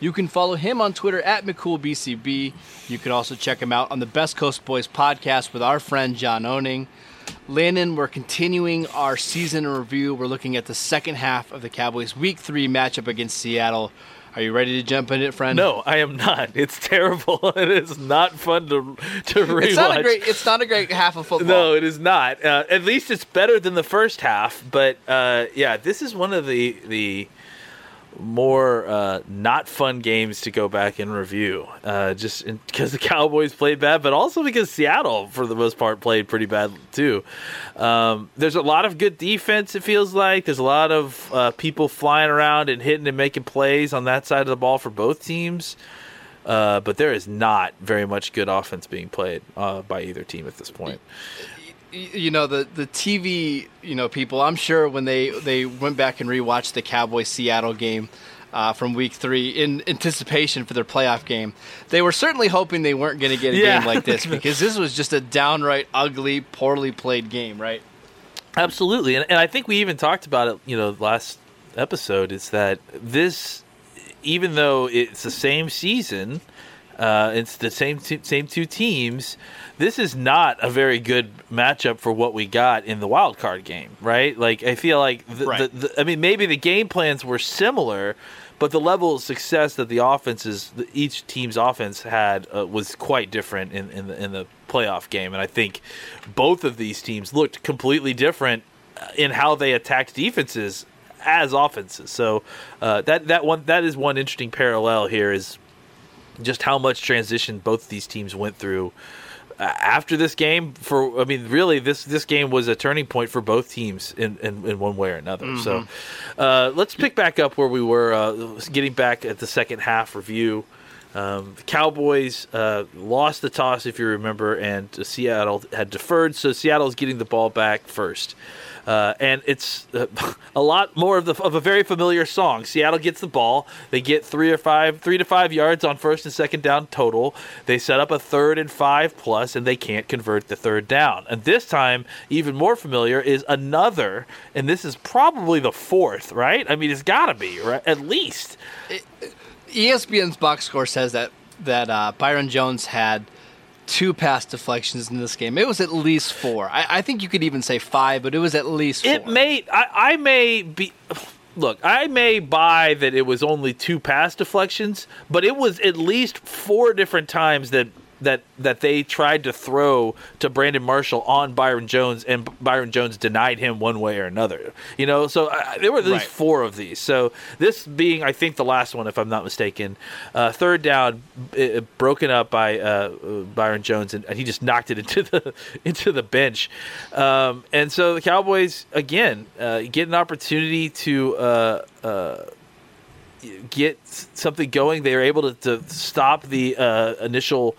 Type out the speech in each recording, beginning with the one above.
You can follow him on Twitter at McCoolBCB. You can also check him out on the Best Coast Boys podcast with our friend John Owning. Landon, we're continuing our season review. We're looking at the second half of the Cowboys' Week 3 matchup against Seattle. Are you ready to jump in it, friend? No, I am not. It's terrible. It is not fun to to rewatch. It's not a great. It's not a great half of football. No, it is not. Uh, at least it's better than the first half. But uh, yeah, this is one of the the more uh, not fun games to go back and review. Uh, just because the Cowboys played bad, but also because Seattle, for the most part, played pretty bad too. Um, there's a lot of good defense. It feels like there's a lot of uh, people flying around and hitting and making plays on that side of the ball for both teams. Uh, but there is not very much good offense being played uh, by either team at this point you know the the TV you know people I'm sure when they they went back and rewatched the Cowboys Seattle game uh, from week three in anticipation for their playoff game they were certainly hoping they weren't going to get a yeah. game like this because this was just a downright ugly poorly played game right absolutely and, and I think we even talked about it you know last episode is that this even though it's the same season uh, it's the same t- same two teams this is not a very good matchup for what we got in the wild card game, right? Like I feel like the, right. the, the, I mean maybe the game plans were similar, but the level of success that the offenses each team's offense had uh, was quite different in in the, in the playoff game, and I think both of these teams looked completely different uh, in how they attacked defenses as offenses. So uh, that that one that is one interesting parallel here is just how much transition both these teams went through after this game for I mean really this this game was a turning point for both teams in in, in one way or another. Mm-hmm. So uh, let's pick back up where we were uh, getting back at the second half review. Um, the Cowboys uh, lost the toss, if you remember, and Seattle had deferred, so Seattle is getting the ball back first. Uh, and it's uh, a lot more of the of a very familiar song. Seattle gets the ball. They get three or five, three to five yards on first and second down total. They set up a third and five plus, and they can't convert the third down. And this time, even more familiar is another, and this is probably the fourth, right? I mean, it's got to be right at least. It, ESPN's box score says that that uh, Byron Jones had two pass deflections in this game. It was at least four. I, I think you could even say five, but it was at least four. It may. I, I may be. Look, I may buy that it was only two pass deflections, but it was at least four different times that that that they tried to throw to Brandon Marshall on Byron Jones, and Byron Jones denied him one way or another. You know, so uh, there were at least right. four of these. So this being, I think, the last one, if I'm not mistaken, uh, third down, it, broken up by uh, Byron Jones, and, and, he just knocked it into the into the bench. Um, and so the Cowboys again uh, get an opportunity to uh, uh, get something going. They are able to, to stop the uh, initial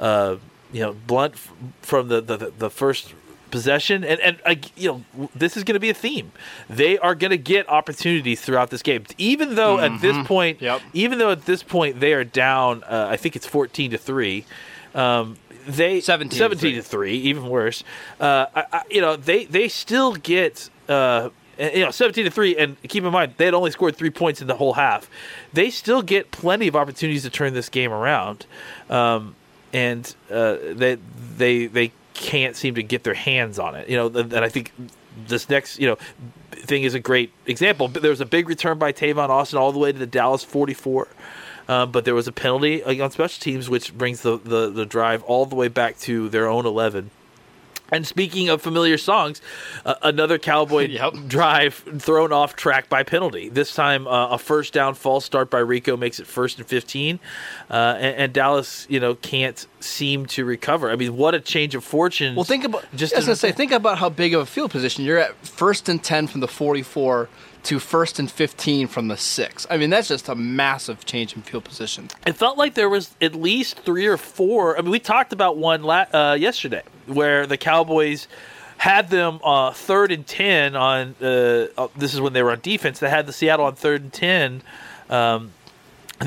uh, you know, blunt from the, the, the first possession, and and uh, you know this is going to be a theme. They are going to get opportunities throughout this game, even though mm-hmm. at this mm-hmm. point, yep. even though at this point they are down. Uh, I think it's fourteen to three. Um, they 17, 17 to, 3. even worse. Uh, I, I, you know, they they still get uh, you know 17 to 3 and keep in mind they had only scored 3 points in the whole half. They still get plenty of opportunities to turn this game around. Um, and uh, they they they can't seem to get their hands on it. You know, and I think this next you know thing is a great example. But there was a big return by Tavon Austin all the way to the Dallas 44. Um, but there was a penalty on special teams, which brings the, the, the drive all the way back to their own 11. And speaking of familiar songs, uh, another Cowboy yep. drive thrown off track by penalty. This time, uh, a first down false start by Rico makes it first and fifteen, uh, and, and, Dallas, you know, can't seem to recover. I mean, what a change of fortune! Well, think about just as I say, think about how big of a field position you're at. First and ten from the forty-four to first and 15 from the six. I mean, that's just a massive change in field position. It felt like there was at least three or four. I mean, we talked about one la- uh, yesterday where the Cowboys had them uh, third and 10 on, uh, uh, this is when they were on defense, they had the Seattle on third and 10. Um,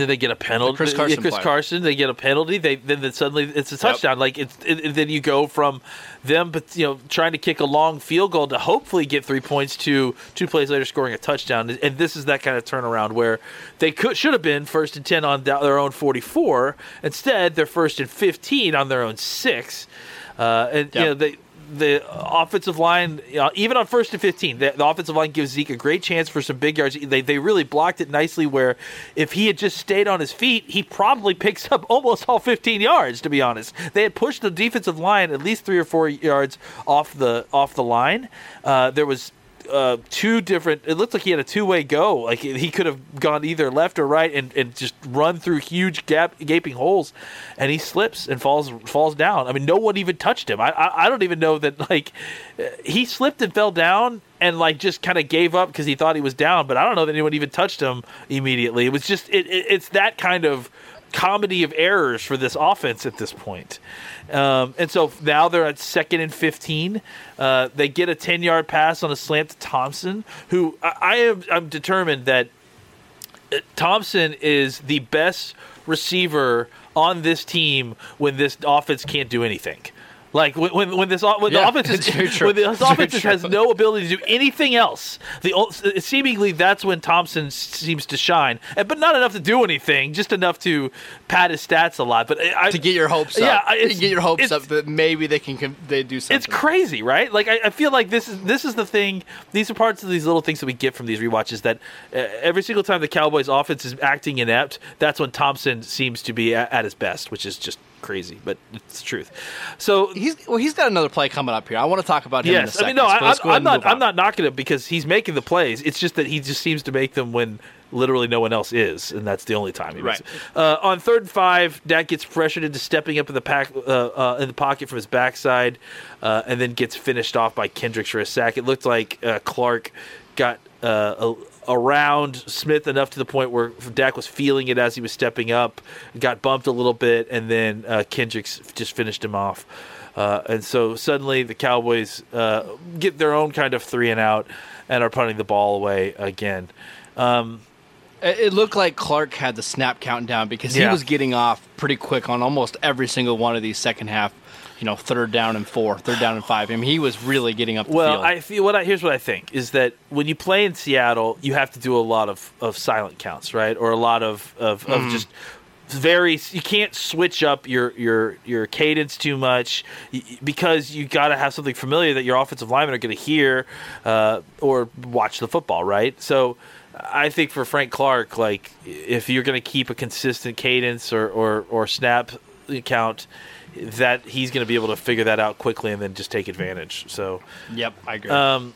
then they get a penalty. The Chris Carson. Yeah, Chris. Carson. They get a penalty. They then then suddenly it's a touchdown. Like it's it, then you go from them, but you know, trying to kick a long field goal to hopefully get three points to two plays later scoring a touchdown. And this is that kind of turnaround where they could should have been first and ten on their own forty four. Instead, they're first and fifteen on their own six. Uh, and you know they the offensive line, even on first and 15, the, the offensive line gives Zeke a great chance for some big yards. They, they really blocked it nicely where if he had just stayed on his feet, he probably picks up almost all 15 yards, to be honest. They had pushed the defensive line at least three or four yards off the off the line. Uh, there was uh, two different. It looked like he had a two way go. Like he could have gone either left or right and, and just run through huge gap gaping holes, and he slips and falls falls down. I mean, no one even touched him. I I, I don't even know that like he slipped and fell down and like just kind of gave up because he thought he was down. But I don't know that anyone even touched him immediately. It was just it, it it's that kind of comedy of errors for this offense at this point. Um, and so now they're at second and 15. Uh, they get a 10 yard pass on a slant to Thompson, who I, I am I'm determined that uh, Thompson is the best receiver on this team when this offense can't do anything. Like when when, when this when the offense is, true. when this offense has no ability to do anything else. The seemingly that's when Thompson seems to shine, but not enough to do anything, just enough to pad his stats a lot. But I, To get your hopes Yeah, up. To get your hopes up that maybe they can they do something. it's crazy, right? Like I, I feel like this is this is the thing. These are parts of these little things that we get from these rewatches. That uh, every single time the Cowboys' offense is acting inept, that's when Thompson seems to be at, at his best, which is just crazy, but it's the truth. So He's well. He's got another play coming up here. I want to talk about him. yes, I mean no, I, let's go ahead I'm not. I'm not knocking him because he's making the plays. It's just that he just seems to make them when literally no one else is, and that's the only time he makes Right. it. Uh, on third and five, Dak gets pressured into stepping up in the pack uh, uh, in the pocket from his backside, uh, and then gets finished off by Kendricks for a sack. It looked like uh, Clark got uh, a, around Smith enough to the point where Dak was feeling it as he was stepping up, got bumped a little bit, and then uh, Kendricks just finished him off. Uh, and so suddenly the Cowboys uh, get their own kind of three and out and are punting the ball away again. Um, It looked like Clark had the snap count down because he Yeah. was getting off pretty quick on almost every single one of these second half. You know, third down and four, third down and five. I mean, he was really getting up Well, field. I feel what I here's what I think is that when you play in Seattle, you have to do a lot of, of silent counts, right? Or a lot of of, of just very you can't switch up your your your cadence too much because you got to have something familiar that your offensive linemen are going to hear uh, or watch the football, right? So I think for Frank Clark, like if you're going to keep a consistent cadence or or, or snap count, that he's going to be able to figure that out quickly and then just take advantage. So. yep, I agree. Um,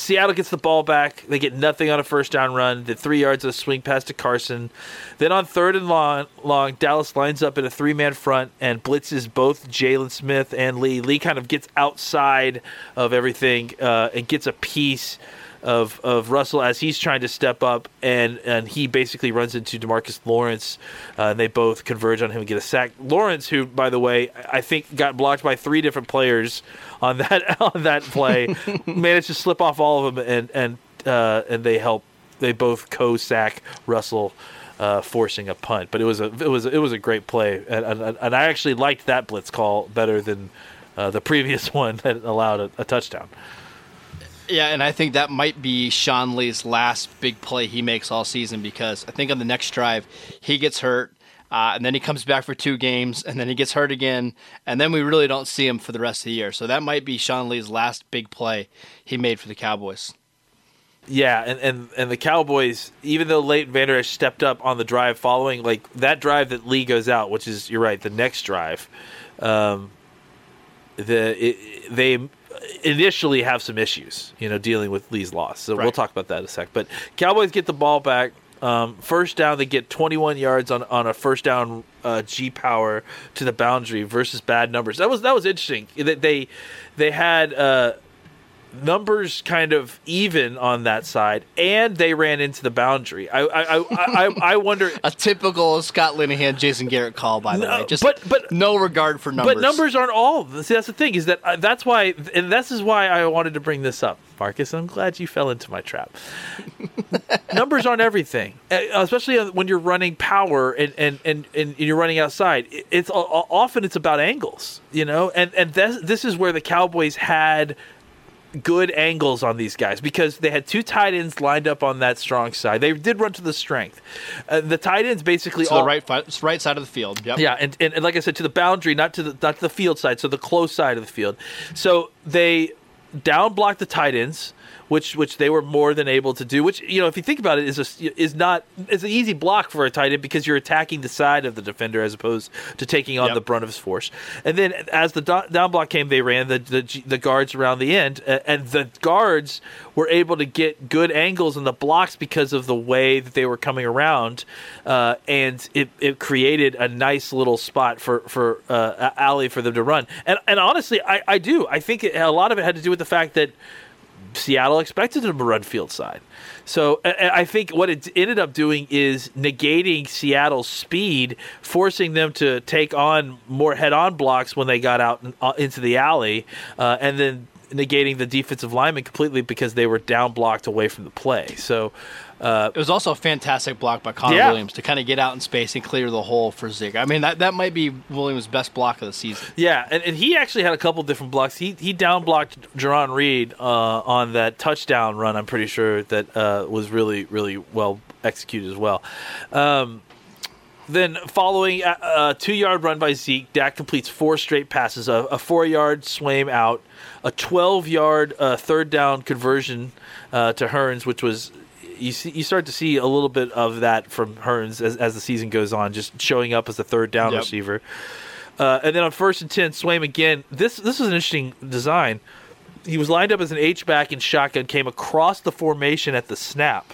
Seattle gets the ball back. They get nothing on a first down run. The three yards of a swing pass to Carson. Then on third and long, long Dallas lines up in a three man front and blitzes both Jaylon Smith and Lee. Lee kind of gets outside of everything uh, and gets a piece of of Russell as he's trying to step up, and and he basically runs into DeMarcus Lawrence, uh, and they both converge on him and get a sack. Lawrence, who by the way I think got blocked by three different players on that on that play, managed to slip off all of them, and and uh, and they help they both co sack Russell. Uh, forcing a punt, but it was a it was it was a great play, and, and, and I actually liked that blitz call better than uh, the previous one that allowed a, a touchdown. Yeah, and I think that might be Sean Lee's last big play he makes all season because I think on the next drive he gets hurt, uh, and then he comes back for two games, and then he gets hurt again, and then we really don't see him for the rest of the year. So that might be Sean Lee's last big play he made for the Cowboys. Yeah, and, and, and the Cowboys, even though Leighton Vander Esch stepped up on the drive following, like that drive that Lee goes out, which is you're right, the next drive, um, the it, they initially have some issues, you know, dealing with Lee's loss. So we'll talk about that in a sec. But Cowboys get the ball back. Um, first down, they get 21 yards on, on a first down uh, G power to the boundary versus bad numbers. That was that was interesting. They they, they had. Uh, numbers kind of even on that side, and they ran into the boundary. I I I, I, I wonder. A typical Scott Linehan, Jason Garrett call, by the No, way. Just but- but- no regard for numbers. But numbers aren't all. See, that's the thing is that uh, that's why, and this is why I wanted to bring this up, Marcus. I'm glad you fell into my trap. numbers aren't everything, uh, especially when you're running power and and and, and you're running outside. It's uh, often it's about angles, you know, and and this this is where the Cowboys had good angles on these guys because they had two tight ends lined up on that strong side. They did run to the strength. Uh, the tight ends basically to all the right, fi- right side of the field. Yep. yeah, and, and, and like I said, to the boundary, not to the not to the field side, so the close side of the field. So they down blocked the tight ends, which which they were more than able to do. Which you know, if you think about it, is a, is not is an easy block for a tight end because you're attacking the side of the defender as opposed to taking on Yep. the brunt of his force. And then as the do- down block came, they ran the the, the guards around the end, and the guards were able to get good angles in the blocks because of the way that they were coming around, uh, and it, it created a nice little spot for for uh, alley for them to run. And and honestly, I, I do I think it, a lot of it had to do with the fact that Seattle expected them to run field side. So I think what it ended up doing is negating Seattle's speed, forcing them to take on more head-on blocks when they got out uh, into the alley, uh, and then negating the defensive lineman completely because they were down blocked away from the play. So uh, It was also a fantastic block by Connor Yeah. Williams to kind of get out in space and clear the hole for Zeke. I mean, that, that might be Williams' best block of the season. Yeah, and, and he actually had a couple different blocks. He he down blocked Jarran Reed uh, on that touchdown run. I'm pretty sure that uh, was really really well executed as well. Um, then following a, a two yard run by Zeke, Dak completes four straight passes, a, a four yard swam out, a 12 yard uh, third down conversion uh, to Hurns, which was. You, see, you start to see a little bit of that from Hurns as, as the season goes on, just showing up as a third down Yep. receiver. Uh, and then on first and ten, Swaim again. This this is an interesting design. He was lined up as an H back in shotgun, came across the formation at the snap,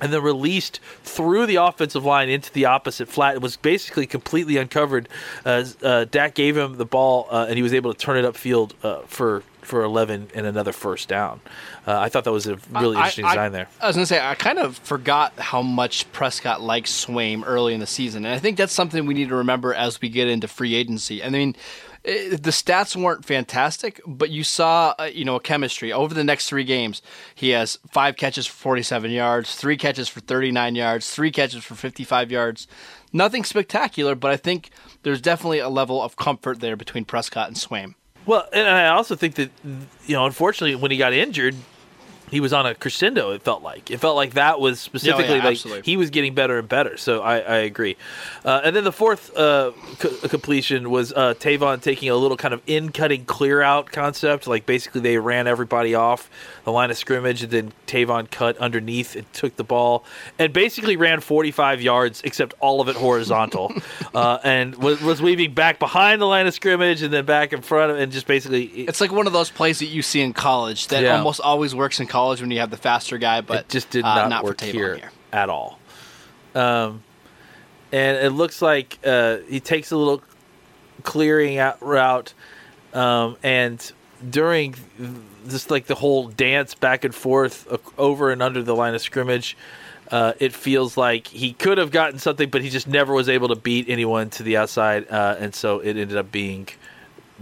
and then released through the offensive line into the opposite flat. It was basically completely uncovered. As uh, Dak gave him the ball, uh, and he was able to turn it upfield uh, for for eleven and another first down. Uh, I thought that was a really I- interesting I- design there. I was going to say, I kind of forgot how much Prescott likes Swaim early in the season. And I think that's something we need to remember as we get into free agency. I mean, eh, the stats weren't fantastic, but you saw, uh, you know, a chemistry. Over the next three games, he has five catches for 47 yards, three catches for 39 yards, three catches for 55 yards. Nothing spectacular, but I think there's definitely a level of comfort there between Prescott and Swaim. Well, and I also think that you know, unfortunately, when he got injured, he was on a crescendo. It felt like it felt like that was specifically like absolutely. he was getting better and better. So I, I agree. Uh, and then the fourth uh, co- completion was uh, Tavon taking a little kind of in cutting clear out concept. Like basically they ran everybody off the line of scrimmage, and then Tavon cut underneath and took the ball and basically ran 45 yards, except all of it horizontal, uh, and was, was weaving back behind the line of scrimmage and then back in front of, and just basically It's like one of those plays that you see in college that Yeah. almost always works in college when you have the faster guy, but it just did uh, not, not work for here, here. at all. Um, and it looks like uh, he takes a little clearing out route, um, and during just like the whole dance back and forth over and under the line of scrimmage. Uh, it feels like he could have gotten something, but he just never was able to beat anyone to the outside, uh, and so it ended up being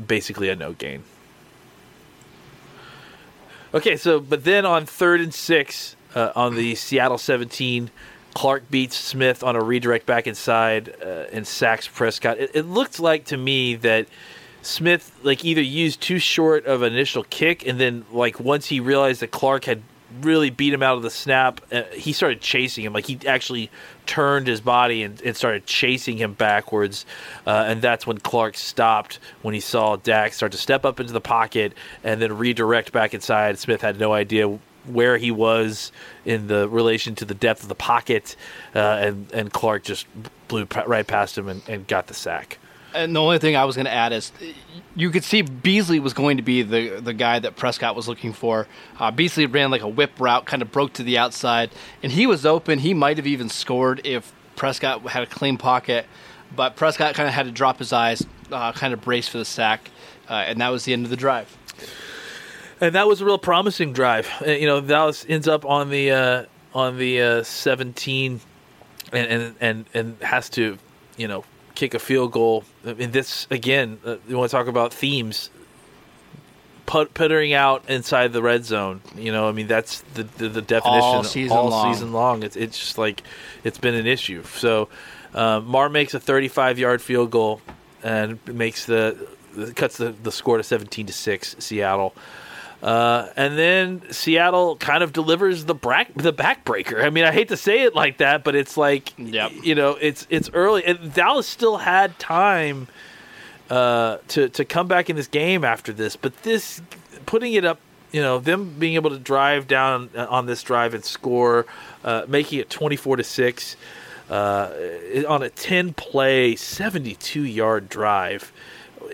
basically a no gain. Okay, so but then on third and six uh, on the Seattle 17, Clark beats Smith on a redirect back inside uh, and sacks Prescott. It, it looked like to me that Smith like either used too short of an initial kick, and then like once he realized that Clark had really beat him out of the snap, uh, he started chasing him. Like he actually turned his body and, and started chasing him backwards, uh, and that's when Clark stopped when he saw Dak start to step up into the pocket and then redirect back inside. Smith had no idea where he was in the relation to the depth of the pocket, uh, and and Clark just blew right past him and, and got the sack. And the only thing I was going to add is you could see Beasley was going to be the the guy that Prescott was looking for. Uh, Beasley ran like a whip route, kind of broke to the outside, and he was open. He might have even scored if Prescott had a clean pocket, but Prescott kind of had to drop his eyes, uh, kind of brace for the sack, uh, and that was the end of the drive. and that was a real promising drive. Uh, you know, Dallas ends up on the uh, on the uh, 17 and, and and and has to, you know, kick a field goal. I mean, this again, uh, you want to talk about themes. Put, puttering out inside the red zone, you know, I mean that's the the, the definition All season all long. season long. It's it's just like it's been an issue. So uh, Maher makes a 35 yard field goal and makes the cuts the, the score to 17 to six Seattle. Uh, and then Seattle kind of delivers the brack, the backbreaker. I mean, I hate to say it like that, but it's like, Yep. you know, it's it's early. And Dallas still had time uh, to to come back in this game after this, but this putting it up, you know, them being able to drive down on this drive and score, uh, making it twenty four to six uh, on a ten play, seventy two yard drive.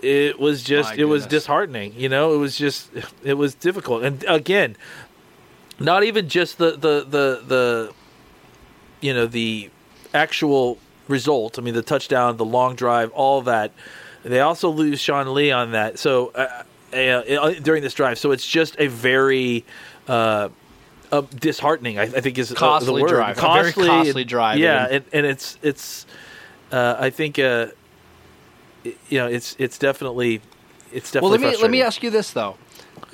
It was just, My it was disheartening. You know, it was just, it was difficult. And again, not even just the the the the you know the actual result. I mean, the touchdown, the long drive, all that. They also lose Sean Lee on that. So uh, uh, during this drive, so it's just a very uh, uh, disheartening. I, I think is uh, Costly the word. drive. A very costly drive, Yeah, and- and, it's it's. Uh, I think uh, you know it's it's definitely it's definitely. Well, let me let me ask you this though.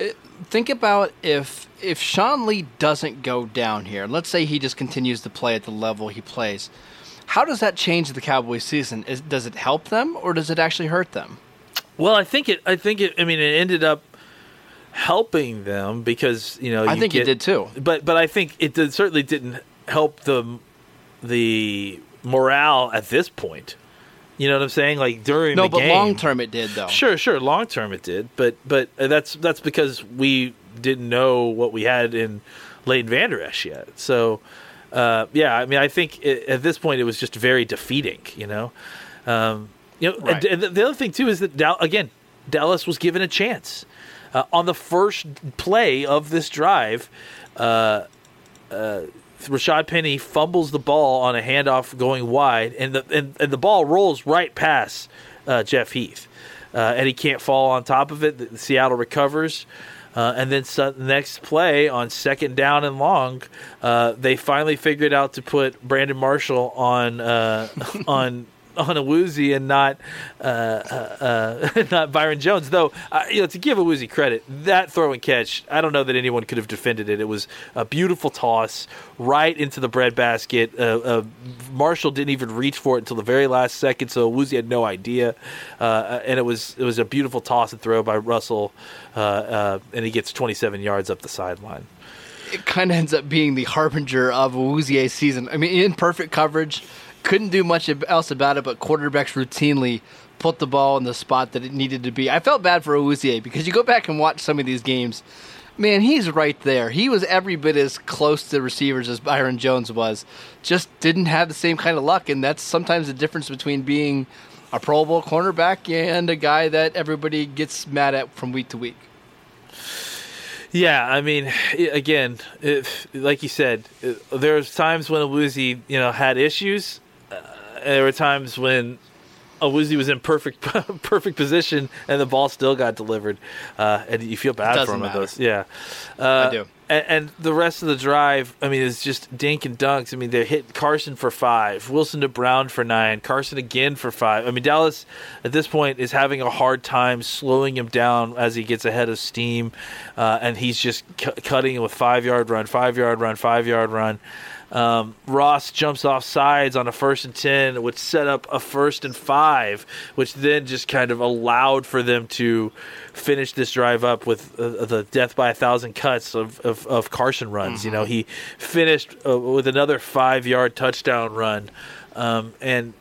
Uh, Think about if if Sean Lee doesn't go down here. Let's say he just continues to play at the level he plays. How does that change the Cowboys' season? Is, does it help them or does it actually hurt them? Well, I think it. I think it. I mean, it ended up helping them because you know. I you think get, it did too. But but I think it did, certainly didn't help the the morale at this point. You know what I'm saying? Like during the No, the but game. long term it did though. Sure, sure. Long term, it did, but but uh, that's that's because we didn't know what we had in Leighton Vander Esch yet. So, uh, yeah, I mean, I think it, at this point it was just very defeating. You know, um, you know. Right. And, and the other thing too is that Dal- again, Dallas was given a chance uh, on the first play of this drive. Uh, uh, Rashaad Penny fumbles the ball on a handoff going wide, and the and, and the ball rolls right past uh, Jeff Heath, uh, and he can't fall on top of it. The, Seattle recovers, uh, and then so, next play on second down and long, uh, they finally figured out to put Brandon Marshall on uh, on. On Awuzie and not uh, uh, uh, not Byron Jones, though. Uh, you know, to give Awuzie credit, that throw and catch, I don't know that anyone could have defended it. It was a beautiful toss right into the breadbasket. Uh, uh, Marshall didn't even reach for it until the very last second, so Woozy had no idea. And it was it was a beautiful toss and throw by Russell, and he gets 27 yards up the sideline. It kind of ends up being the harbinger of a Wouzier season. I mean, in perfect coverage, couldn't do much else about it, but quarterbacks routinely put the ball in the spot that it needed to be. I felt bad for Awuzie because you go back and watch some of these games. Man, he's right there. He was every bit as close to the receivers as Byron Jones was. Just didn't have the same kind of luck, and that's sometimes the difference between being a Pro Bowl cornerback and a guy that everybody gets mad at from week to week. Yeah, I mean, again, like you said, uh, there times when Awuzie, you know, had issues. There were times when Awuzie was in perfect perfect position and the ball still got delivered, uh, and you feel bad for him at matter. those. Yeah, uh, I do. And, and the rest of the drive, I mean, it's just dink and dunks. I mean, they hit Carson for five, Wilson to Brown for nine, Carson again for five. I mean, Dallas at this point is having a hard time slowing him down as he gets ahead of steam, uh, and he's just cu- cutting with five yard run, five yard run, five yard run. Um, Ross jumps off sides on a first and 10, which set up a first and five, which then just kind of allowed for them to finish this drive up with uh, the death by a thousand cuts of, of, of Carson runs. You know, he finished uh, with another five yard touchdown run. Um, and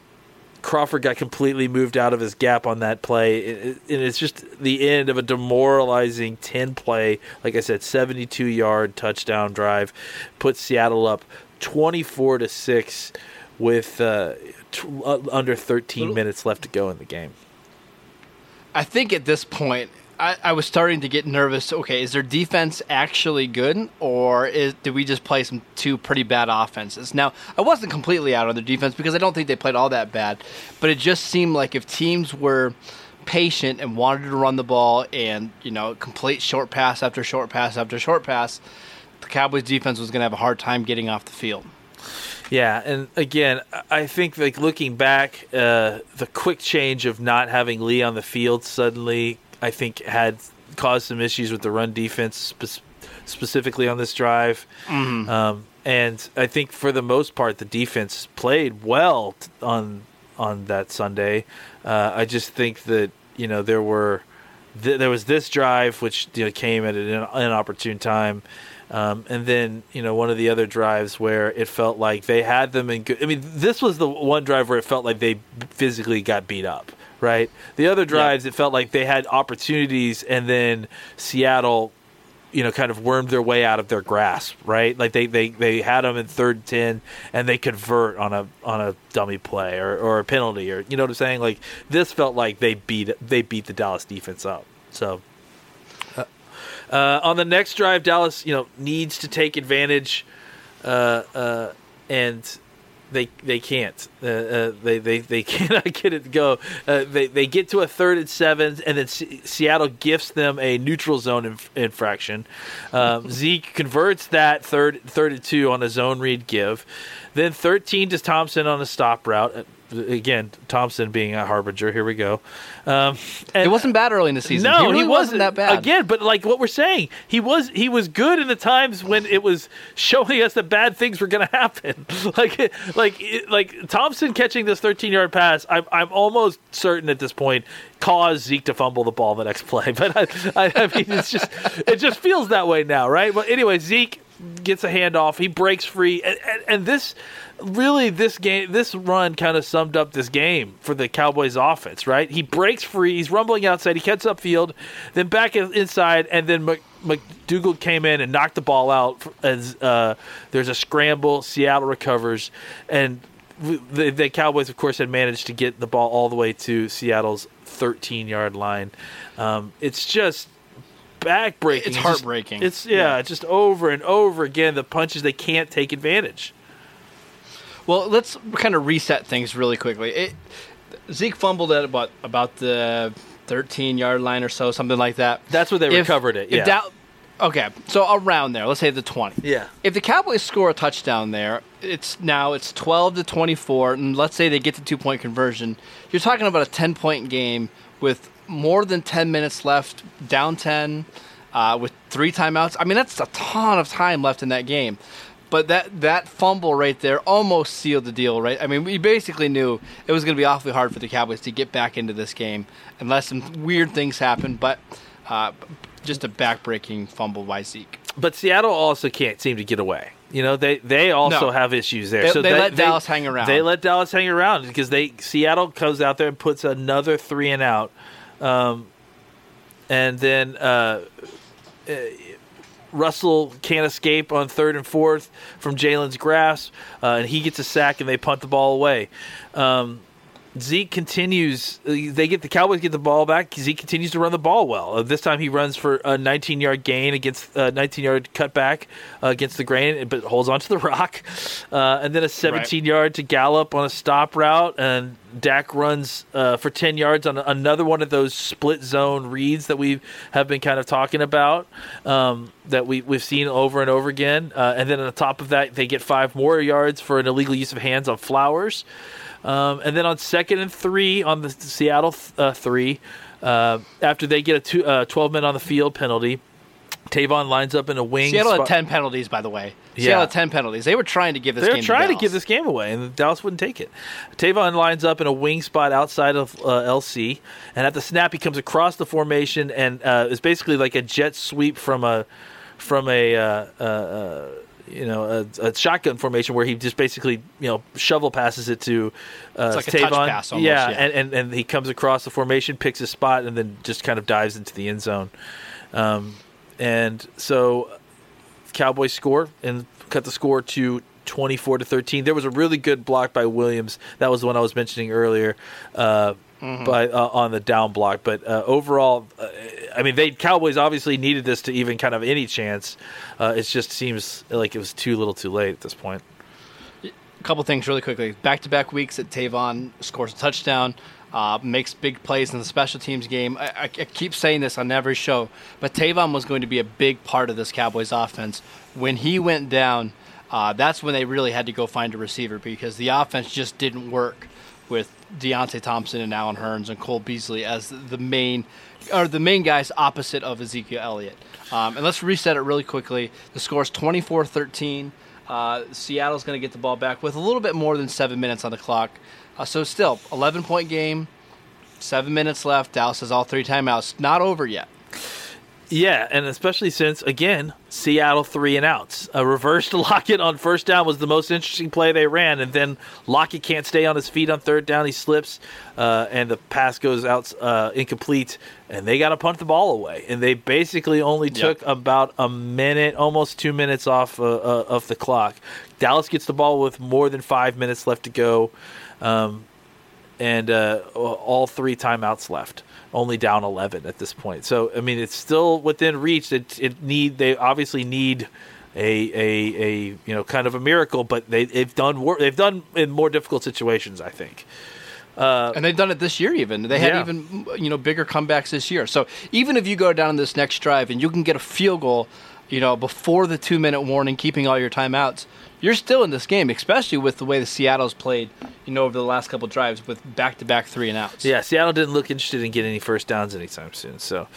Crawford got completely moved out of his gap on that play. And it's just the end of a demoralizing 10 play, like I said, 72 yard touchdown drive, put Seattle up 24 to 6 with uh, t- uh, under 13 minutes left to go in the game. I think at this point, I, I was starting to get nervous. Okay, is their defense actually good, or is, did we just play some two pretty bad offenses? Now, I wasn't completely out on their defense because I don't think they played all that bad, but it just seemed like if teams were patient and wanted to run the ball and you know complete short pass after short pass after short pass, Cowboys defense was going to have a hard time getting off the field. Yeah, and again, I think like looking back, uh, the quick change of not having Lee on the field suddenly, I think had caused some issues with the run defense spe- specifically on this drive. Mm-hmm. Um, and I think for the most part, the defense played well t- on on that Sunday. Uh, I just think that you know there were th- there was this drive which you know, came at an inopportune time. Um, and then you know one of the other drives where it felt like they had them in good. I mean, this was the one drive where it felt like they physically got beat up. Right. The other drives, it felt like they had opportunities, and then Seattle you know, kind of wormed their way out of their grasp, right? Like they, they, they had them in third ten, and they convert on a on a dummy play or, or a penalty, or you know what I'm saying? Like this felt like they beat they beat the Dallas defense up. So uh, uh, on the next drive, Dallas, you know, needs to take advantage, uh, uh and they they can't. Uh, uh, they they they cannot get it to go. Uh, they they get to a third and seven, and then C- Seattle gifts them a neutral zone inf- infraction. Um, Zeke converts that third third and two on a zone read give. Then thirteen to Thompson on a stop route again, Thompson being a harbinger. Here we go. Um, it wasn't bad early in the season. No, he, really he wasn't, wasn't, that bad. Again, but like what we're saying, he was he was good in the times when it was showing us that bad things were going to happen. like like like Thompson catching this 13 yard pass. I'm I'm almost certain at this point caused Zeke to fumble the ball the next play. But I, I, I mean, it's just it just feels that way now, right? But anyway, Zeke gets a handoff. He breaks free, and, and, and this really this game this run kind of summed up this game for the Cowboys offense, right? He breaks free, he's rumbling outside, he cuts upfield, then back inside, and then Mc, McDougald came in and knocked the ball out as uh, there's a scramble. Seattle recovers, and the, the Cowboys, of course, had managed to get the ball all the way to Seattle's 13 yard line. Um, it's just backbreaking. It's heartbreaking. It's, it's yeah, yeah, just over and over again. The punches they can't take advantage. Well, let's kind of reset things really quickly. It, Zeke fumbled at about about the 13 yard line or so, something like that. That's where they if, recovered it. Yeah. Da- okay, so around there. Let's say the 20. Yeah. If the Cowboys score a touchdown there, it's now it's 12 to 24, and let's say they get the two point conversion. You're talking about a 10 point game with more than 10 minutes left, down 10, uh, with three timeouts. I mean, that's a ton of time left in that game. But that that fumble right there almost sealed the deal, right? I mean, we basically knew it was going to be awfully hard for the Cowboys to get back into this game unless some weird things happen. But uh, just a backbreaking fumble by Zeke. But Seattle also can't seem to get away. You know, they they also no. have issues there. They, so they, they let they, Dallas hang around. They let Dallas hang around because they Seattle comes out there and puts another three and out, um, and then. Uh, uh Russell can't escape on third and fourth from Jaylon's grasp, uh, and he gets a sack and they punt the ball away. Um, Zeke continues. Uh, they get the Cowboys get the ball back. Zeke continues to run the ball well. Uh, this time he runs for a 19 yard gain against a uh, 19 yard cutback uh, against the grain, but holds onto the rock. Uh, and then a 17 right. yard to Gallup on a stop route, and Dak runs uh, for 10 yards on another one of those split zone reads that we have been kind of talking about um, that we we've seen over and over again. and then on top of that, they get five more yards for an illegal use of hands on Flowers. Um, and then on second and three on the Seattle th- uh, three, uh, after they get a two, uh, 12 men on the field penalty, Tavon lines up in a wing. Seattle spot. had 10 penalties, by the way. Yeah. Seattle had 10 penalties. They were trying to give this they were trying to, to, give this game away, and Dallas wouldn't take it. Tavon lines up in a wing spot outside of uh, LC, and at the snap, he comes across the formation and uh, is basically like a jet sweep from a from a uh, uh, uh you know a, a, shotgun formation where he just basically you know shovel passes it to uh, like Tavon. Almost, yeah, yeah. And, and, and he comes across the formation, picks a spot, and then just kind of dives into the end zone. Um, and so Cowboys score and cut the score to 24 to 13. There was a really good block by Williams. That was the one I was mentioning earlier. Uh, mm-hmm. by uh, on the down block. But uh, overall, uh, I mean, they Cowboys obviously needed this to even kind of any chance. Uh, it just seems like it was too little, too late at this point. a couple things really quickly. Back to back weeks that Tavon scores a touchdown, uh, makes big plays in the special teams game. I, I, I keep saying this on every show, but Tavon was going to be a big part of this Cowboys offense. When he went down, uh, that's when they really had to go find a receiver because the offense just didn't work with Deonte Thompson and Allen Hurns and Cole Beasley as the main or the main guys opposite of Ezekiel Elliott. Um, and let's reset it really quickly. The score is 24 13. Uh, Seattle's going to get the ball back with a little bit more than seven minutes on the clock. Uh, so, still, 11 point game, seven minutes left. Dallas has all three timeouts. Not over yet. Yeah, and especially since again Seattle three and outs. A reverse to Lockett on first down was the most interesting play they ran, and then Lockett can't stay on his feet on third down. He slips, uh, and the pass goes out uh, incomplete, and they got to punt the ball away. And they basically only took about a minute, almost two minutes off uh, uh, of the clock. Dallas gets the ball with more than five minutes left to go, um, and uh, all three timeouts left only down 11 at this point. So I mean, it's still within reach. It it need they obviously need a a a you know kind of a miracle, but they they've done work. They've done in more difficult situations. I think. Uh, and they've done it this year. Even they had yeah. even you know bigger comebacks this year. So even if you go down this next drive and you can get a field goal, you know before the two minute warning, keeping all your timeouts, you're still in this game, especially with the way the Seattle's played, you know, over the last couple drives with back to back three and outs. Yeah, Seattle didn't look interested in getting any first downs anytime soon. So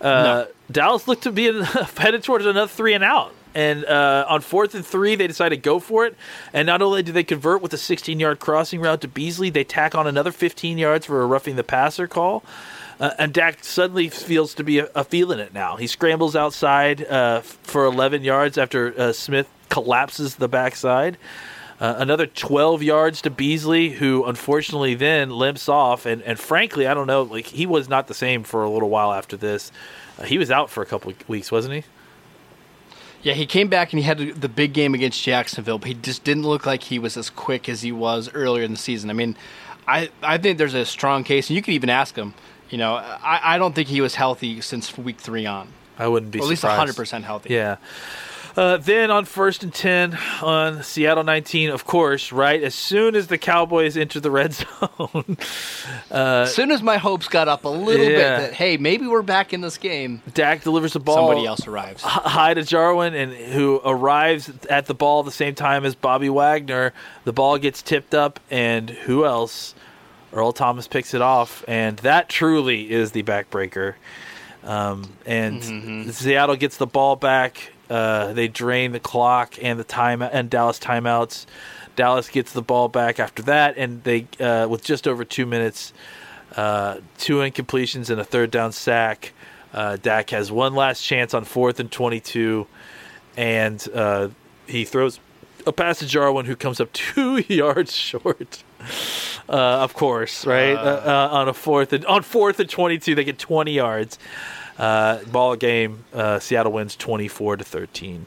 uh, no. Dallas looked to be headed towards another three and out. And uh, on fourth and three, they decided to go for it. And not only do they convert with a 16 yard crossing route to Beasley, they tack on another 15 yards for a roughing the passer call. Uh, and Dak suddenly feels to be a, a feeling it now. He scrambles outside uh, for 11 yards after uh, Smith collapses the backside. Uh, another 12 yards to Beasley, who unfortunately then limps off. And, and frankly, I don't know, like he was not the same for a little while after this. Uh, he was out for a couple weeks, wasn't he? Yeah, he came back and he had the big game against Jacksonville, but he just didn't look like he was as quick as he was earlier in the season. I mean, I I think there's a strong case, and you could even ask him. You know, I, I don't think he was healthy since week three on. I wouldn't be or at least 100 percent healthy. Yeah. Uh, then on first and 10 on Seattle 19, of course, right? As soon as the Cowboys enter the red zone. uh, as soon as my hopes got up a little yeah. bit that, hey, maybe we're back in this game. Dak delivers the ball. Somebody else arrives. Hi to Jarwin, and who arrives at the ball the same time as Bobby Wagner. The ball gets tipped up, and who else? Earl Thomas picks it off, and that truly is the backbreaker. Um, and mm-hmm. Seattle gets the ball back uh, they drain the clock and the time and Dallas timeouts. Dallas gets the ball back after that, and they uh, with just over two minutes, uh, two incompletions and a third down sack. Uh, Dak has one last chance on fourth and twenty-two, and uh, he throws a pass to Jarwin, who comes up two yards short. Uh, of course, right on a fourth and on fourth and twenty-two, they get twenty yards. Uh, ball game. Uh, Seattle wins twenty four to thirteen.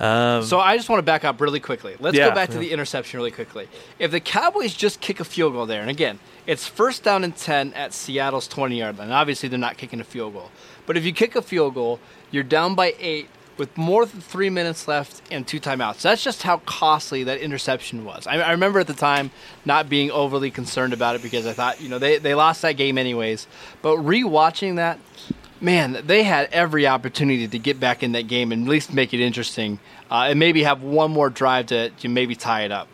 Um, so I just want to back up really quickly. Let's yeah, go back to yeah. the interception really quickly. If the Cowboys just kick a field goal there, and again, it's first down and ten at Seattle's twenty yard line. Obviously, they're not kicking a field goal, but if you kick a field goal, you're down by eight with more than three minutes left and two timeouts. That's just how costly that interception was. I, I, remember at the time not being overly concerned about it because I thought, you know, they, they lost that game anyways. But rewatching that, man, they had every opportunity to get back in that game and at least make it interesting, uh, and maybe have one more drive to, to maybe tie it up.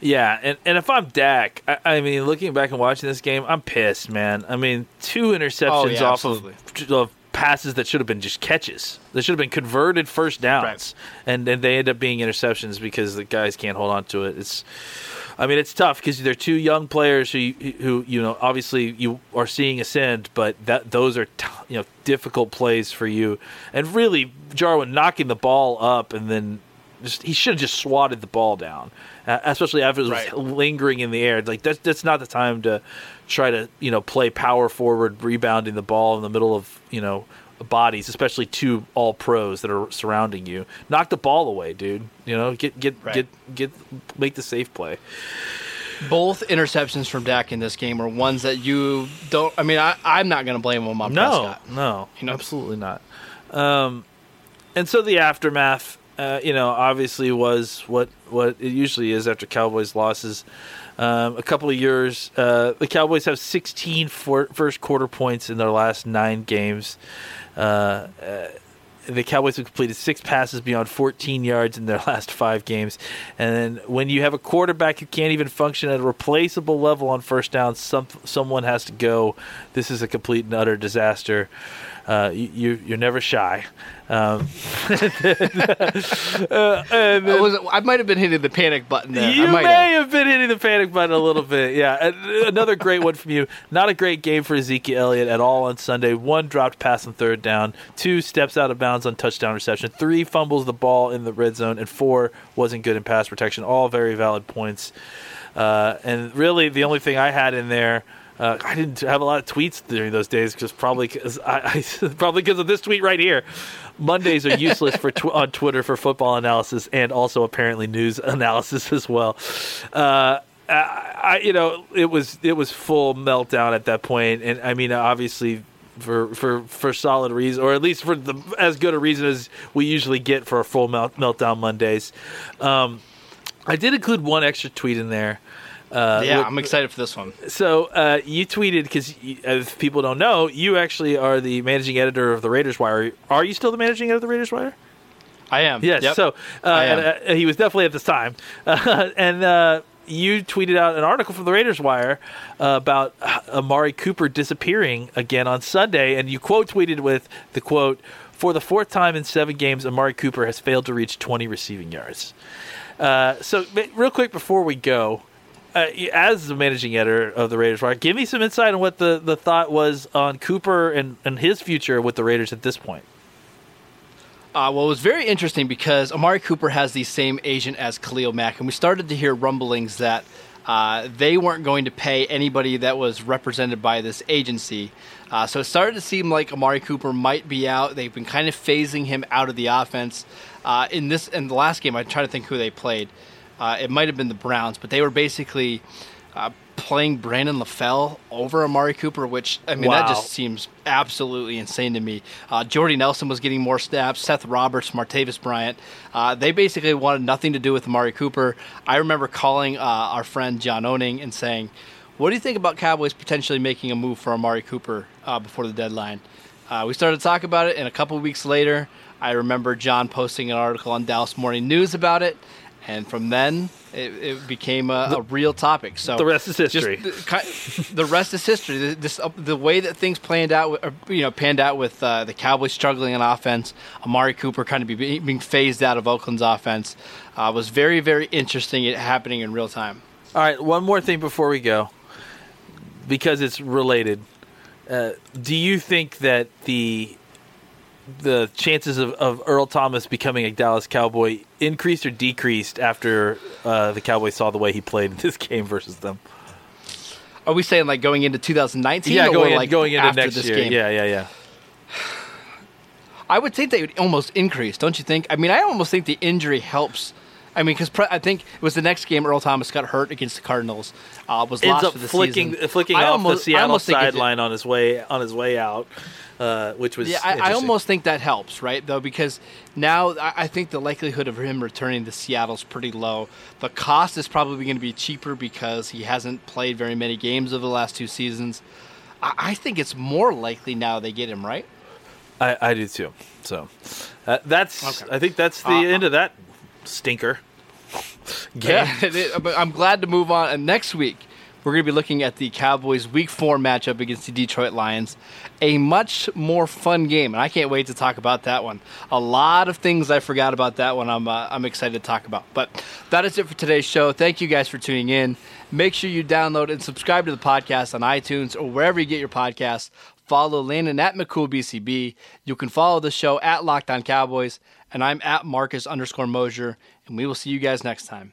Yeah, and, and if I'm Dak, I, I, mean, looking back and watching this game, I'm pissed, man. I mean, two interceptions oh, yeah, off of, of, passes that should have been just catches. They should have been converted first downs, right. and and they end up being interceptions because the guys can't hold on to it. It's I mean, it's tough because they're two young players who, who you know, obviously you are seeing ascend, but that those are t- you know difficult plays for you. And really, Jarwin knocking the ball up and then just, he should have just swatted the ball down, uh, especially after it was right. lingering in the air. Like that's that's not the time to try to you know play power forward, rebounding the ball in the middle of you know bodies, especially two all pros that are surrounding you. Knock the ball away, dude. You know, get get right. get get make the safe play. Both interceptions from Dak in this game are ones that you don't. I mean, I, I'm not going to blame him on no, Prescott. No, you know? absolutely not. Um, and so the aftermath. uh, you know, obviously was what what it usually is after Cowboys losses. Um, a couple of years, uh, the Cowboys have 16 for, first quarter points in their last nine games. Uh, uh the Cowboys have completed six passes beyond 14 yards in their last five games. And then when you have a quarterback who can't even function at a replaceable level on first down, some, someone has to go. This is a complete and utter disaster. Uh, you, you're never shy. Um, uh, I, was, I might have been hitting the panic button there. You may have. have. been hitting the panic button a little bit. Yeah. Another great one from you. Not a great game for Ezekiel Elliott at all on Sunday. One dropped pass on third down, two steps out of bounds on touchdown reception, three fumbles the ball in the red zone, and four wasn't good in pass protection. All very valid points. Uh, and really, the only thing I had in there – uh, I didn't have a lot of tweets during those days because probably cause I, I probably because of this tweet right here. Mondays are useless for tw- on Twitter for football analysis and also apparently news analysis as well. Uh, I, you know, it was it was full meltdown at that point, and I mean, obviously, for for for solid reason, or at least for the as good a reason as we usually get for a full melt, meltdown Mondays. Um, I did include one extra tweet in there. Uh, yeah, I'm excited for this one. So uh, you tweeted because if people don't know, you actually are the managing editor of the Raiders Wire. Are you still the managing editor of the Raiders Wire? I am. Yes. Yep. So uh, and, uh, he was definitely at this time, and uh, you tweeted out an article from the Raiders Wire uh, about Amari Cooper disappearing again on Sunday, and you quote tweeted with the quote. For the fourth time in seven games, Amari Cooper has failed to reach 20 receiving yards. so, real quick before we go, uh, as the managing editor of the Raiders Wire, give me some insight on what the, the thought was on Cooper and, and his future with the Raiders at this point. Uh, well, it was very interesting because Amari Cooper has the same agent as Khalil Mack, and we started to hear rumblings that uh, they weren't going to pay anybody that was represented by this agency. Uh, so it started to seem like Amari Cooper might be out. They've been kind of phasing him out of the offense. Uh, in this, in the last game, I try to think who they played. Uh, it might have been the Browns, but they were basically uh, playing Brandon LaFell over Amari Cooper, which I mean wow. that just seems absolutely insane to me. Uh, Jordy Nelson was getting more snaps. Seth Roberts, Martavis Bryant, uh, they basically wanted nothing to do with Amari Cooper. I remember calling uh, our friend John Owning and saying, "What do you think about Cowboys potentially making a move for Amari Cooper uh, before the deadline?" Uh, we started to talk about it, and a couple weeks later, I remember John posting an article on Dallas Morning News about it and from then it, it became a, the, a, real topic. So the rest is history. The, the, rest is history. This, uh, the way that things planned out, or, you know, panned out with uh, the Cowboys struggling on offense, Amari Cooper kind of be, being phased out of Oakland's offense, uh, was very, very interesting. It happening in real time. All right, one more thing before we go, because it's related. Uh, do you think that the the chances of, of Earl Thomas becoming a Dallas Cowboy increased or decreased after uh, the Cowboys saw the way he played in this game versus them? Are we saying like going into 2019? Yeah, going, in, like going into next year. Game? Yeah, yeah, yeah. I would think they would almost increase, don't you think? I mean, I almost think the injury helps. I mean, because pre- I think it was the next game Earl Thomas got hurt against the Cardinals. Uh, was Ends lost up for the flicking, season. flicking I off almost, the Seattle sideline on his way on his way out. Uh, which was yeah. I, I, almost think that helps, right? Though because now I, I think the likelihood of him returning to Seattle is pretty low. The cost is probably going to be cheaper because he hasn't played very many games over the last two seasons. I, I think it's more likely now they get him right. I, I do too. So uh, that's okay. I think that's the uh, end of that stinker. Game. Yeah, I'm glad to move on. And next week we're going to be looking at the Cowboys' Week 4 matchup against the Detroit Lions. A much more fun game, and I can't wait to talk about that one. A lot of things I forgot about that one I'm, uh, I'm excited to talk about. But that is it for today's show. Thank you guys for tuning in. Make sure you download and subscribe to the podcast on iTunes or wherever you get your podcasts. Follow Landon at McCoolBCB. You can follow the show at Locked On Cowboys, and I'm at Marcus underscore Mosher, and we will see you guys next time.